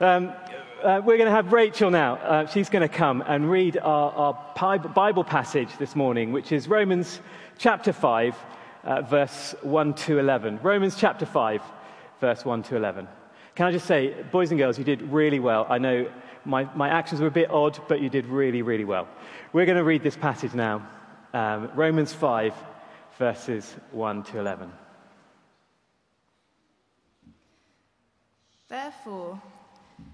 Um, uh, we're going to have Rachel now. Uh, she's going to come and read our, our, Bible passage this morning, which is Romans chapter 5, uh, verse 1 to 11. Romans chapter 5, verse 1 to 11. Can I just say, boys and girls, you did really well. I know my, my actions were a bit odd, but you did really, really well. We're going to read this passage now um, Romans 5, verses 1 to 11. Therefore,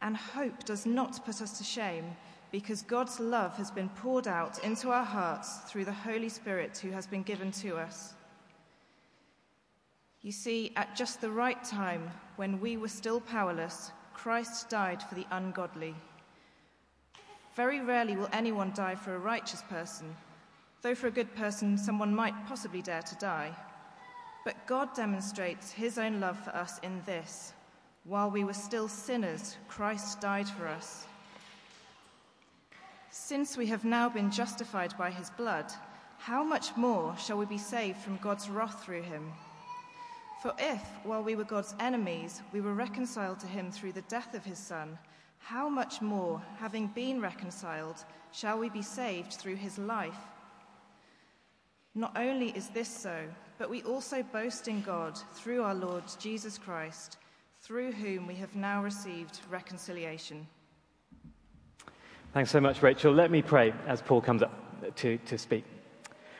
And hope does not put us to shame because God's love has been poured out into our hearts through the Holy Spirit who has been given to us. You see, at just the right time, when we were still powerless, Christ died for the ungodly. Very rarely will anyone die for a righteous person, though for a good person, someone might possibly dare to die. But God demonstrates his own love for us in this while we were still sinners, Christ died for us. Since we have now been justified by his blood, how much more shall we be saved from God's wrath through him? For if, while we were God's enemies, we were reconciled to him through the death of his Son, how much more, having been reconciled, shall we be saved through his life? Not only is this so, but we also boast in God through our Lord Jesus Christ through whom we have now received reconciliation. Thanks so much, Rachel. Let me pray as Paul comes up to, to speak.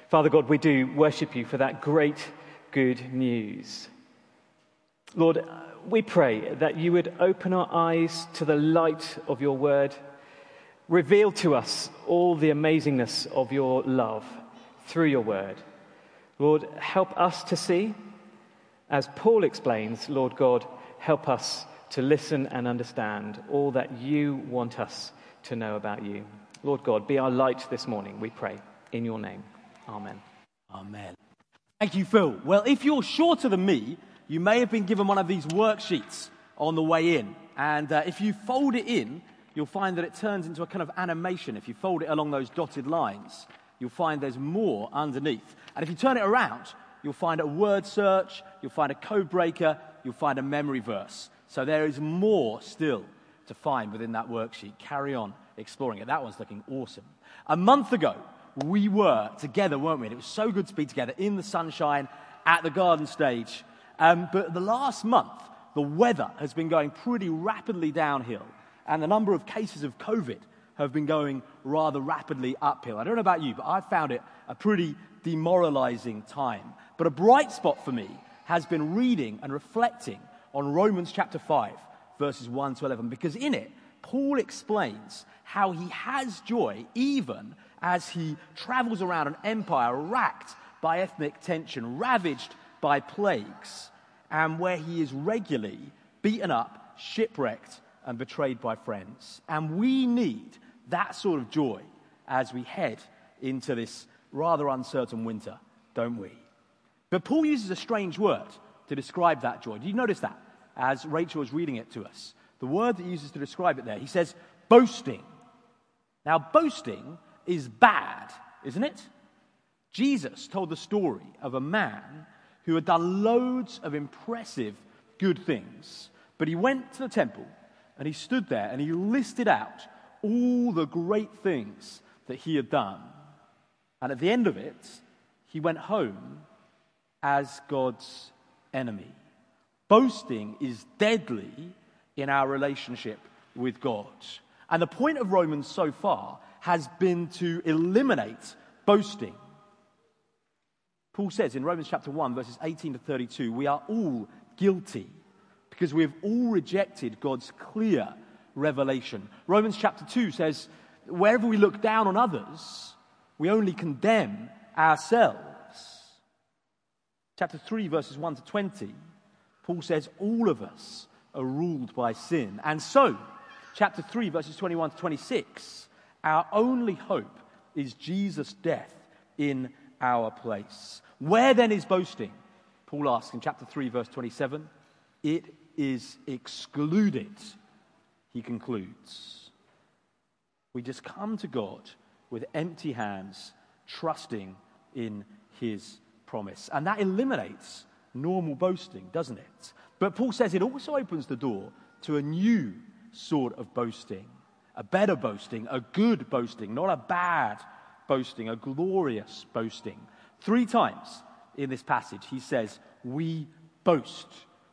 Father God, we do worship you for that great good news. Lord, we pray that you would open our eyes to the light of your word, reveal to us all the amazingness of your love through your word. Lord, help us to see, as Paul explains, Lord God, Help us to listen and understand all that you want us to know about you. Lord God, be our light this morning, we pray. In your name. Amen. Amen. Thank you, Phil. Well, if you're shorter than me, you may have been given one of these worksheets on the way in. And uh, if you fold it in, you'll find that it turns into a kind of animation. If you fold it along those dotted lines, you'll find there's more underneath. And if you turn it around, you'll find a word search, you'll find a code breaker, you'll find a memory verse. So there is more still to find within that worksheet. Carry on exploring it. That one's looking awesome. A month ago, we were together, weren't we? And it was so good to be together in the sunshine at the garden stage. Um, but the last month, the weather has been going pretty rapidly downhill, and the number of cases of COVID have been going rather rapidly uphill. I don't know about you, but I found it a pretty demoralizing time. But a bright spot for me has been reading and reflecting on Romans chapter 5, verses 1 to 11, because in it, Paul explains how he has joy even as he travels around an empire racked by ethnic tension, ravaged by plagues, and where he is regularly beaten up, shipwrecked, and betrayed by friends. And we need that sort of joy as we head into this rather uncertain winter, don't we? But Paul uses a strange word to describe that joy. Did you notice that as Rachel was reading it to us? The word that he uses to describe it there, he says boasting. Now, boasting is bad, isn't it? Jesus told the story of a man who had done loads of impressive good things, but he went to the temple and he stood there and he listed out all the great things that he had done. And at the end of it, he went home as God's enemy. Boasting is deadly in our relationship with God. And the point of Romans so far has been to eliminate boasting. Paul says in Romans chapter 1, verses 18 to 32, we are all guilty because we have all rejected God's clear revelation. Romans chapter 2 says, wherever we look down on others, we only condemn ourselves chapter 3, verses 1 to 20, Paul says, All of us are ruled by sin. And so, chapter 3, verses 21 to 26, our only hope is Jesus' death in our place. Where then is boasting? Paul asks in chapter 3, verse 27. It is excluded, he concludes. We just come to God with empty hands, trusting in his promise. And that eliminates normal boasting, doesn't it? But Paul says it also opens the door to a new sort of boasting, a better boasting, a good boasting, not a bad boasting, a glorious boasting. Three times in this passage, he says, We boast.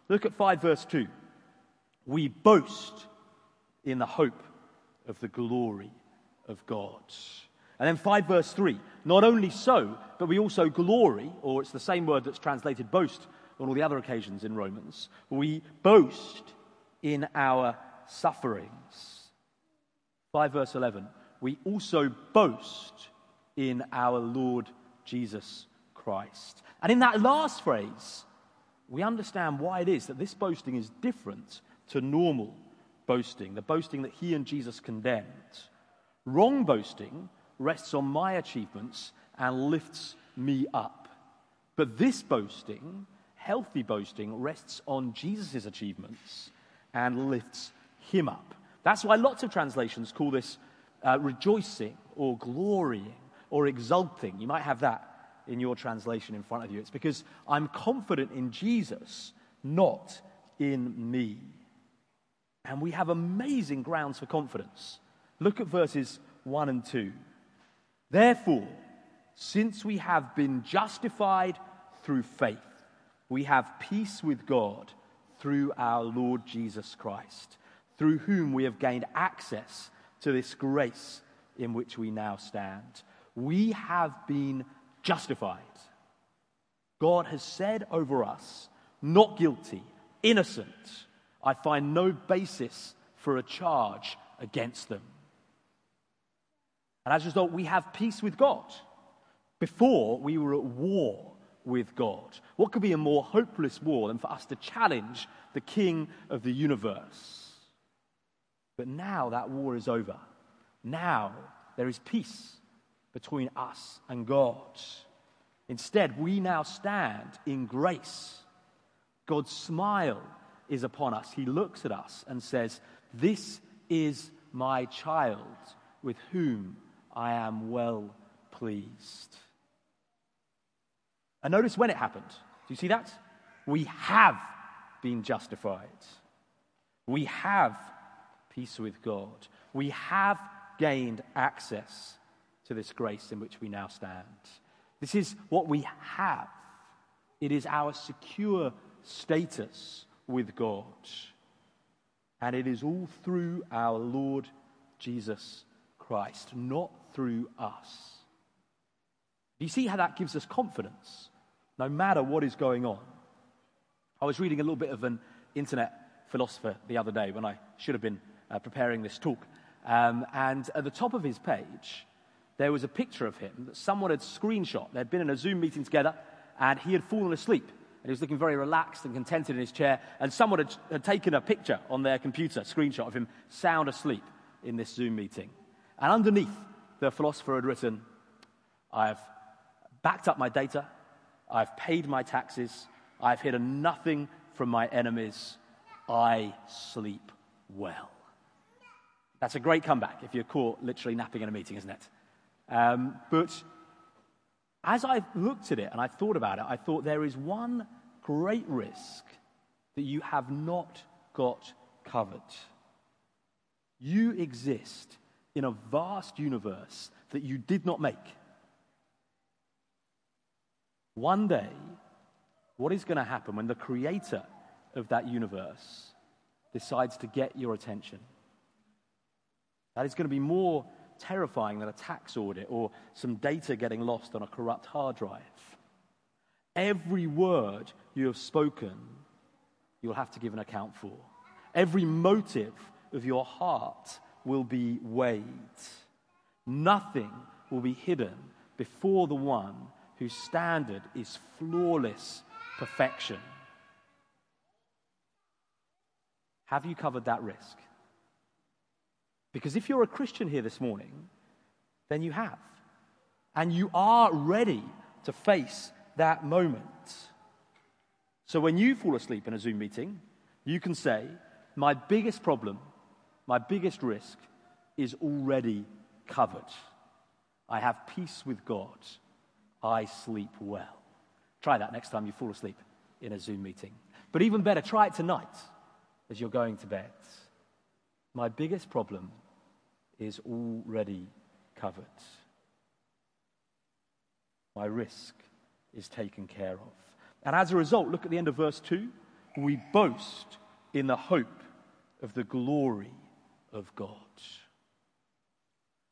Look at 5 verse 2. We boast in the hope of the glory of God. And then 5 verse 3. Not only so, but we also glory, or it's the same word that's translated boast on all the other occasions in Romans. We boast in our sufferings. 5 verse 11. We also boast in our Lord Jesus Christ. And in that last phrase, we understand why it is that this boasting is different to normal boasting, the boasting that he and Jesus condemned. Wrong boasting rests on my achievements and lifts me up. But this boasting, healthy boasting, rests on Jesus' achievements and lifts him up. That's why lots of translations call this uh, rejoicing or glorying or exulting. You might have that in your translation in front of you. It's because I'm confident in Jesus, not in me. And we have amazing grounds for confidence. Look at verses 1 and 2. Therefore, since we have been justified through faith, we have peace with God through our Lord Jesus Christ, through whom we have gained access to this grace in which we now stand. We have been justified. God has said over us, not guilty, innocent. I find no basis for a charge against them. And as a result, we have peace with God. Before, we were at war with God. What could be a more hopeless war than for us to challenge the King of the universe? But now that war is over. Now there is peace between us and God. Instead, we now stand in grace. God's smile is upon us. He looks at us and says, This is my child with whom I am well pleased. And notice when it happened. Do you see that? We have been justified. We have peace with God. We have gained access to this grace in which we now stand. This is what we have. It is our secure status with God. And it is all through our Lord Jesus Christ, not through us. Do you see how that gives us confidence, no matter what is going on? I was reading a little bit of an internet philosopher the other day when I should have been uh, preparing this talk. Um, and at the top of his page, there was a picture of him that someone had screenshot. They'd been in a Zoom meeting together, and he had fallen asleep. And he was looking very relaxed and contented in his chair. And someone had, had taken a picture on their computer, screenshot of him sound asleep in this Zoom meeting. And underneath, the philosopher had written, I've backed up my data, I've paid my taxes, I've hidden nothing from my enemies, I sleep well. That's a great comeback if you're caught literally napping in a meeting, isn't it? Um, but as I looked at it and I thought about it, I thought there is one great risk that you have not got covered. You exist in a vast universe that you did not make. One day, what is going to happen when the creator of that universe decides to get your attention? That is going to be more terrifying than a tax audit or some data getting lost on a corrupt hard drive. Every word you have spoken, you'll have to give an account for. Every motive of your heart will be weighed. Nothing will be hidden before the one whose standard is flawless perfection. Have you covered that risk? Because if you're a Christian here this morning, then you have. And you are ready to face that moment. So when you fall asleep in a Zoom meeting, you can say, My biggest problem, my biggest risk is already covered. I have peace with God. I sleep well. Try that next time you fall asleep in a Zoom meeting. But even better, try it tonight as you're going to bed. My biggest problem is already covered. My risk is taken care of. And as a result, look at the end of verse 2. We boast in the hope of the glory of God.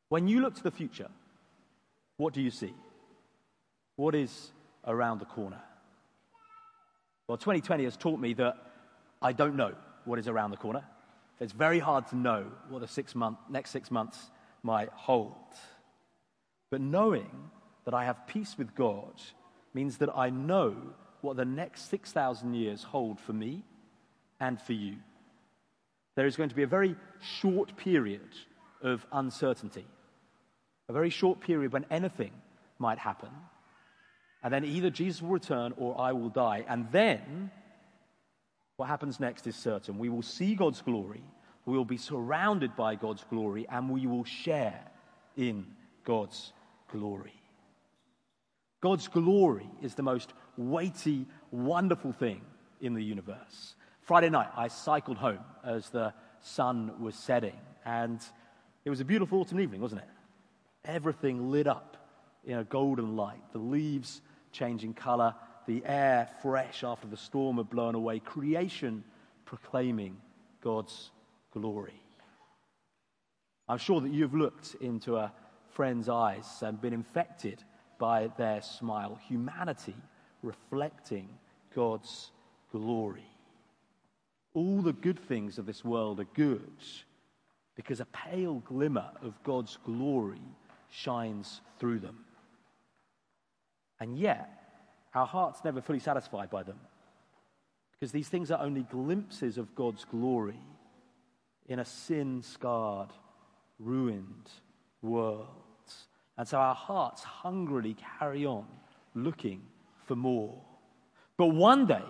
When you look to the future, what do you see? What is around the corner? Well, 2020 has taught me that I don't know what is around the corner. It's very hard to know what the six month, next six months might hold. But knowing that I have peace with God means that I know what the next 6,000 years hold for me and for you. There is going to be a very short period of uncertainty, a very short period when anything might happen. And then either Jesus will return or I will die. And then what happens next is certain. We will see God's glory, we will be surrounded by God's glory, and we will share in God's glory. God's glory is the most weighty, wonderful thing in the universe. Friday night, I cycled home as the sun was setting, and it was a beautiful autumn evening, wasn't it? Everything lit up in a golden light, the leaves changing color, the air fresh after the storm had blown away, creation proclaiming God's glory. I'm sure that you've looked into a friend's eyes and been infected by their smile. Humanity reflecting God's glory. All the good things of this world are good because a pale glimmer of God's glory shines through them. And yet, our hearts never fully satisfied by them because these things are only glimpses of God's glory in a sin scarred, ruined world. And so our hearts hungrily carry on looking for more. But one day,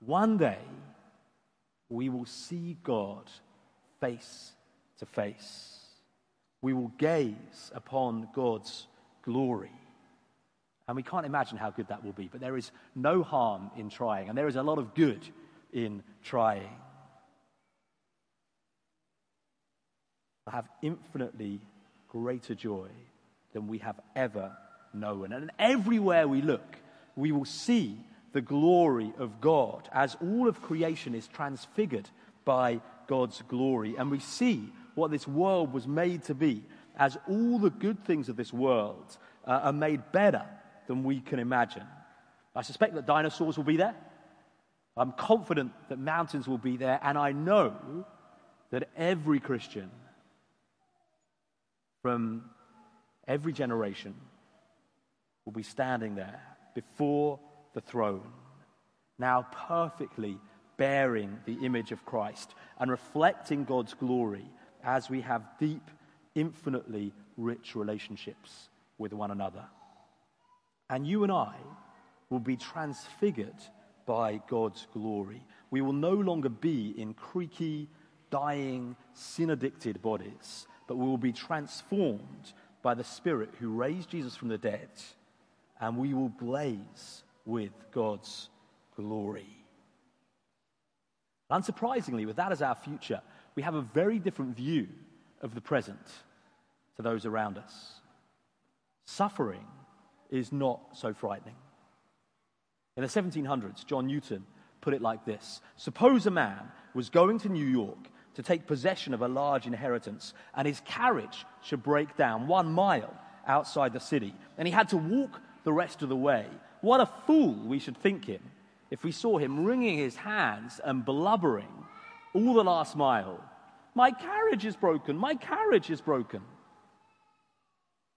one day, we will see God face to face. We will gaze upon God's glory. And we can't imagine how good that will be, but there is no harm in trying, and there is a lot of good in trying. I have infinitely greater joy than we have ever known. And everywhere we look, we will see the glory of God as all of creation is transfigured by God's glory. And we see what this world was made to be as all the good things of this world uh, are made better than we can imagine. I suspect that dinosaurs will be there. I'm confident that mountains will be there. And I know that every Christian from every generation will be standing there before the throne, now perfectly bearing the image of Christ and reflecting God's glory as we have deep, infinitely rich relationships with one another. And you and I will be transfigured by God's glory. We will no longer be in creaky, dying, sin addicted bodies, but we will be transformed by the Spirit who raised Jesus from the dead, and we will blaze with God's glory. Unsurprisingly, with that as our future, we have a very different view of the present to those around us. Suffering is not so frightening. In the 1700s, John Newton put it like this Suppose a man was going to New York to take possession of a large inheritance, and his carriage should break down one mile outside the city, and he had to walk the rest of the way. What a fool we should think him if we saw him wringing his hands and blubbering all the last mile. My carriage is broken, my carriage is broken.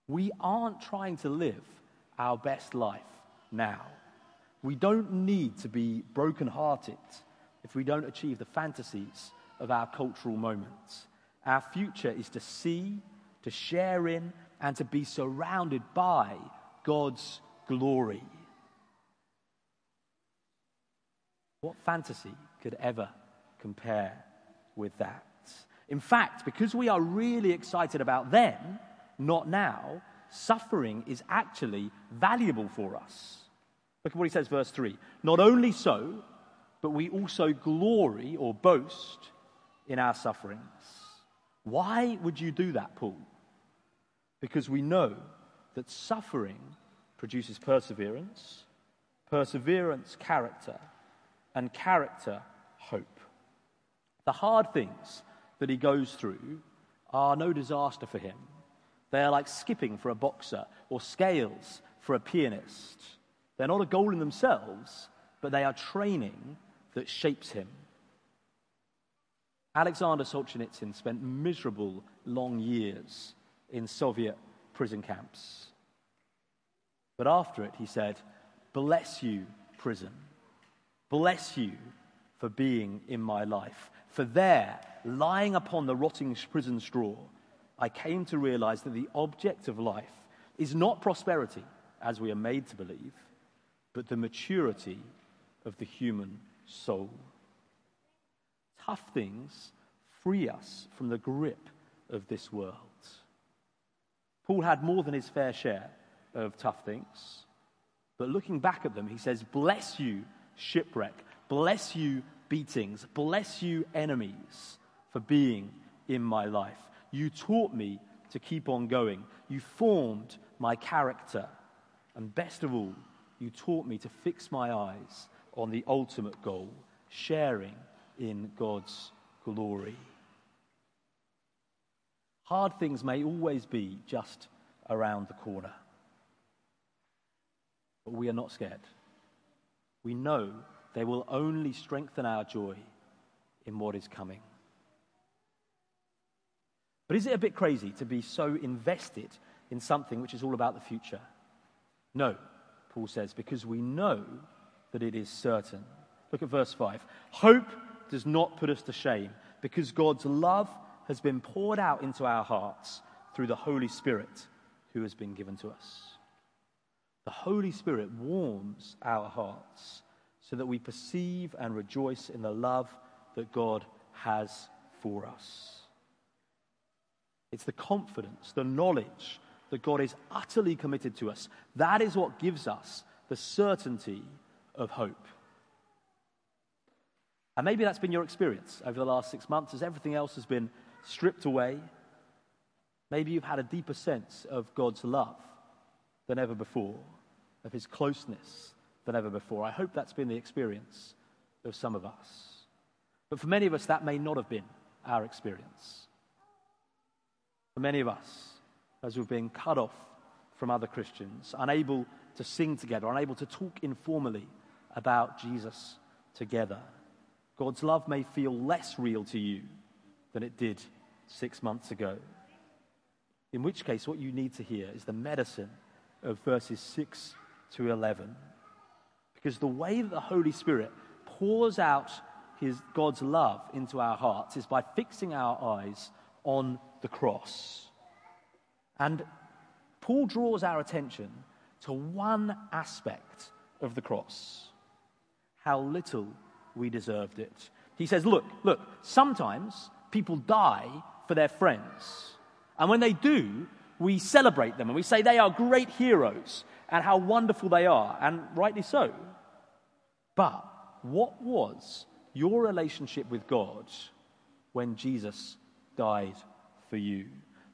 We aren't trying to live our best life now. We don't need to be brokenhearted if we don't achieve the fantasies of our cultural moments. Our future is to see, to share in, and to be surrounded by God's glory. What fantasy could ever compare with that? In fact, because we are really excited about then, not now, suffering is actually valuable for us. Look at what he says, verse 3. Not only so, but we also glory or boast in our sufferings. Why would you do that, Paul? Because we know that suffering produces perseverance, perseverance, character, and character, hope. The hard things that he goes through are no disaster for him. They are like skipping for a boxer or scales for a pianist. They're not a goal in themselves, but they are training that shapes him. Alexander Solzhenitsyn spent miserable long years in Soviet prison camps. But after it, he said, Bless you, prison. Bless you for being in my life. For there, lying upon the rotting prison straw, I came to realize that the object of life is not prosperity, as we are made to believe, but the maturity of the human soul. Tough things free us from the grip of this world. Paul had more than his fair share of tough things, but looking back at them, he says, Bless you, shipwreck, bless you, beatings, bless you, enemies, for being in my life. You taught me to keep on going. You formed my character. And best of all, you taught me to fix my eyes on the ultimate goal, sharing in God's glory. Hard things may always be just around the corner. But we are not scared. We know they will only strengthen our joy in what is coming. But is it a bit crazy to be so invested in something which is all about the future? No, Paul says, because we know that it is certain. Look at verse 5. Hope does not put us to shame because God's love has been poured out into our hearts through the Holy Spirit who has been given to us. The Holy Spirit warms our hearts so that we perceive and rejoice in the love that God has for us. It's the confidence, the knowledge that God is utterly committed to us. That is what gives us the certainty of hope. And maybe that's been your experience over the last six months as everything else has been stripped away. Maybe you've had a deeper sense of God's love than ever before, of his closeness than ever before. I hope that's been the experience of some of us. But for many of us, that may not have been our experience. For many of us, as we've been cut off from other Christians, unable to sing together, unable to talk informally about Jesus together. God's love may feel less real to you than it did six months ago. In which case, what you need to hear is the medicine of verses 6 to 11. Because the way that the Holy Spirit pours out his, God's love into our hearts is by fixing our eyes on the cross. And Paul draws our attention to one aspect of the cross how little we deserved it. He says, Look, look, sometimes people die for their friends. And when they do, we celebrate them and we say they are great heroes and how wonderful they are, and rightly so. But what was your relationship with God when Jesus died for you?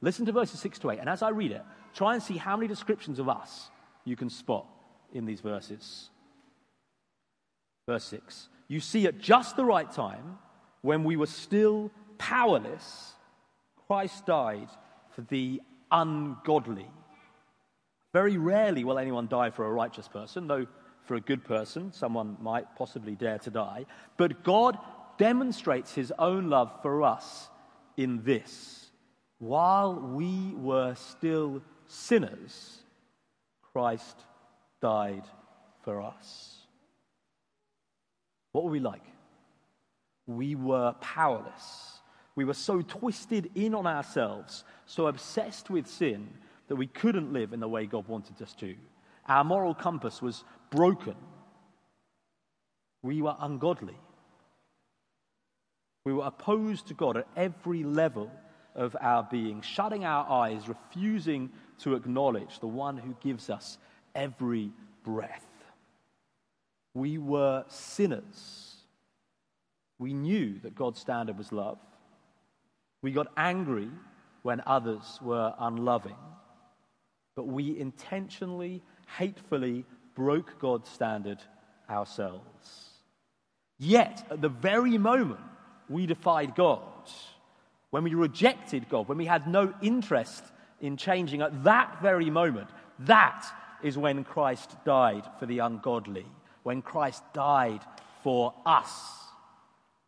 Listen to verses 6 to 8, and as I read it, try and see how many descriptions of us you can spot in these verses. Verse 6 You see, at just the right time, when we were still powerless, Christ died for the ungodly. Very rarely will anyone die for a righteous person, though for a good person, someone might possibly dare to die. But God demonstrates his own love for us in this. While we were still sinners, Christ died for us. What were we like? We were powerless. We were so twisted in on ourselves, so obsessed with sin, that we couldn't live in the way God wanted us to. Our moral compass was broken. We were ungodly. We were opposed to God at every level of our being, shutting our eyes, refusing to acknowledge the one who gives us every breath. We were sinners. We knew that God's standard was love. We got angry when others were unloving. But we intentionally, hatefully broke God's standard ourselves. Yet, at the very moment we defied God, when we rejected God, when we had no interest in changing, at that very moment, that is when Christ died for the ungodly, when Christ died for us.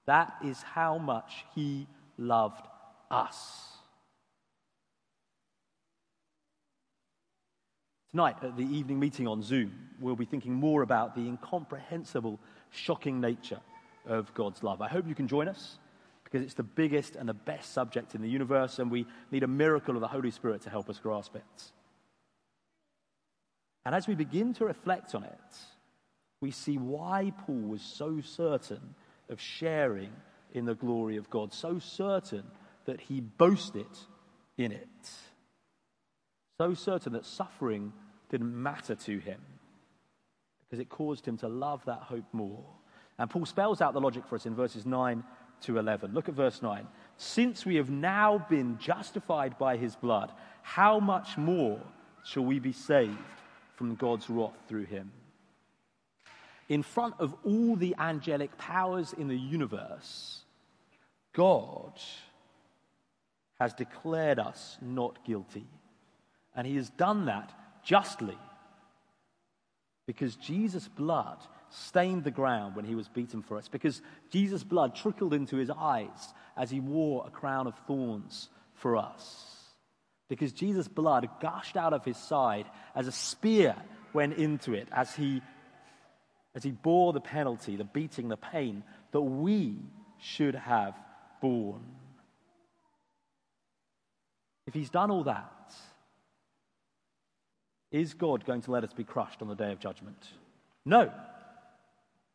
That is how much He loved us. Tonight, at the evening meeting on Zoom, we'll be thinking more about the incomprehensible, shocking nature of God's love. I hope you can join us because it's the biggest and the best subject in the universe, and we need a miracle of the Holy Spirit to help us grasp it. And as we begin to reflect on it, we see why Paul was so certain of sharing in the glory of God, so certain that he boasted in it, so certain that suffering didn't matter to him because it caused him to love that hope more. And Paul spells out the logic for us in verses 9 to 11. Look at verse 9. Since we have now been justified by his blood, how much more shall we be saved from God's wrath through him? In front of all the angelic powers in the universe, God has declared us not guilty. And he has done that justly because Jesus' blood stained the ground when he was beaten for us, because Jesus' blood trickled into his eyes as he wore a crown of thorns for us, because Jesus' blood gushed out of his side as a spear went into it as he, as he bore the penalty, the beating, the pain that we should have borne. If he's done all that, is God going to let us be crushed on the day of judgment? No.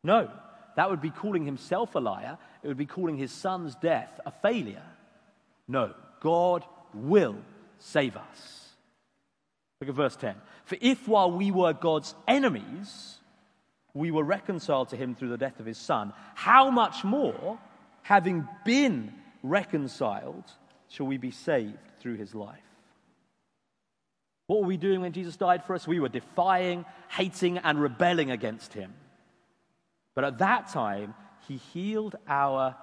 No. That would be calling himself a liar. It would be calling his son's death a failure. No. God will save us. Look at verse 10. For if while we were God's enemies, we were reconciled to him through the death of his son, how much more, having been reconciled, shall we be saved through his life? What were we doing when Jesus died for us? We were defying, hating, and rebelling against him. But at that time, he healed our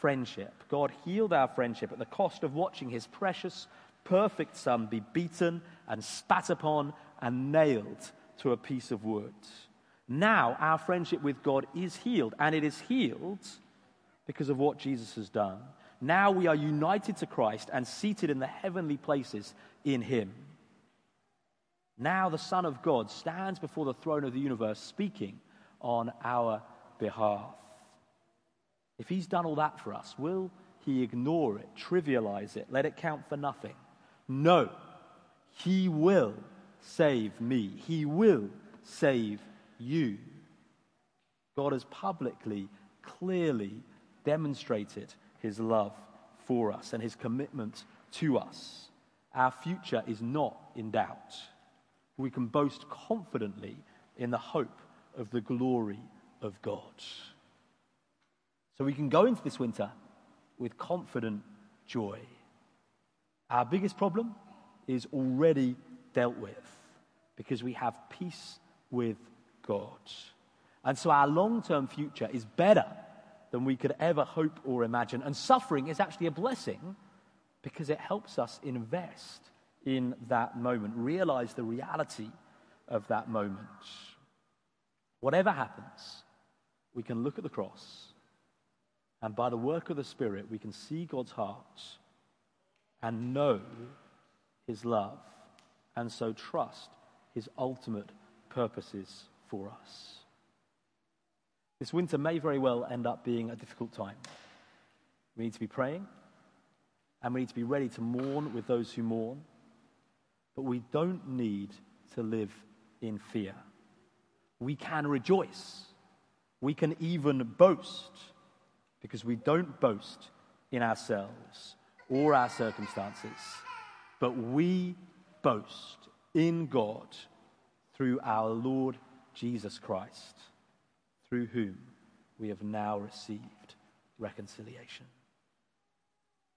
friendship. God healed our friendship at the cost of watching his precious, perfect son be beaten and spat upon and nailed to a piece of wood. Now, our friendship with God is healed, and it is healed because of what Jesus has done. Now we are united to Christ and seated in the heavenly places in him. Now the Son of God stands before the throne of the universe speaking on our behalf. If he's done all that for us, will he ignore it, trivialize it, let it count for nothing? No. He will save me. He will save you. God has publicly, clearly demonstrated his love for us and his commitment to us. Our future is not in doubt we can boast confidently in the hope of the glory of God. So we can go into this winter with confident joy. Our biggest problem is already dealt with because we have peace with God. And so our long term future is better than we could ever hope or imagine. And suffering is actually a blessing because it helps us invest in that moment, realize the reality of that moment. Whatever happens, we can look at the cross, and by the work of the Spirit, we can see God's heart and know His love, and so trust His ultimate purposes for us. This winter may very well end up being a difficult time. We need to be praying, and we need to be ready to mourn with those who mourn. But we don't need to live in fear. We can rejoice. We can even boast because we don't boast in ourselves or our circumstances, but we boast in God through our Lord Jesus Christ, through whom we have now received reconciliation.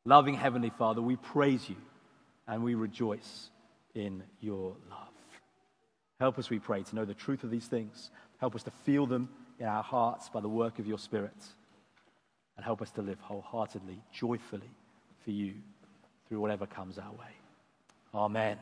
Loving Heavenly Father, we praise you and we rejoice in your love. Help us, we pray, to know the truth of these things. Help us to feel them in our hearts by the work of your Spirit. And help us to live wholeheartedly, joyfully for you through whatever comes our way. Amen.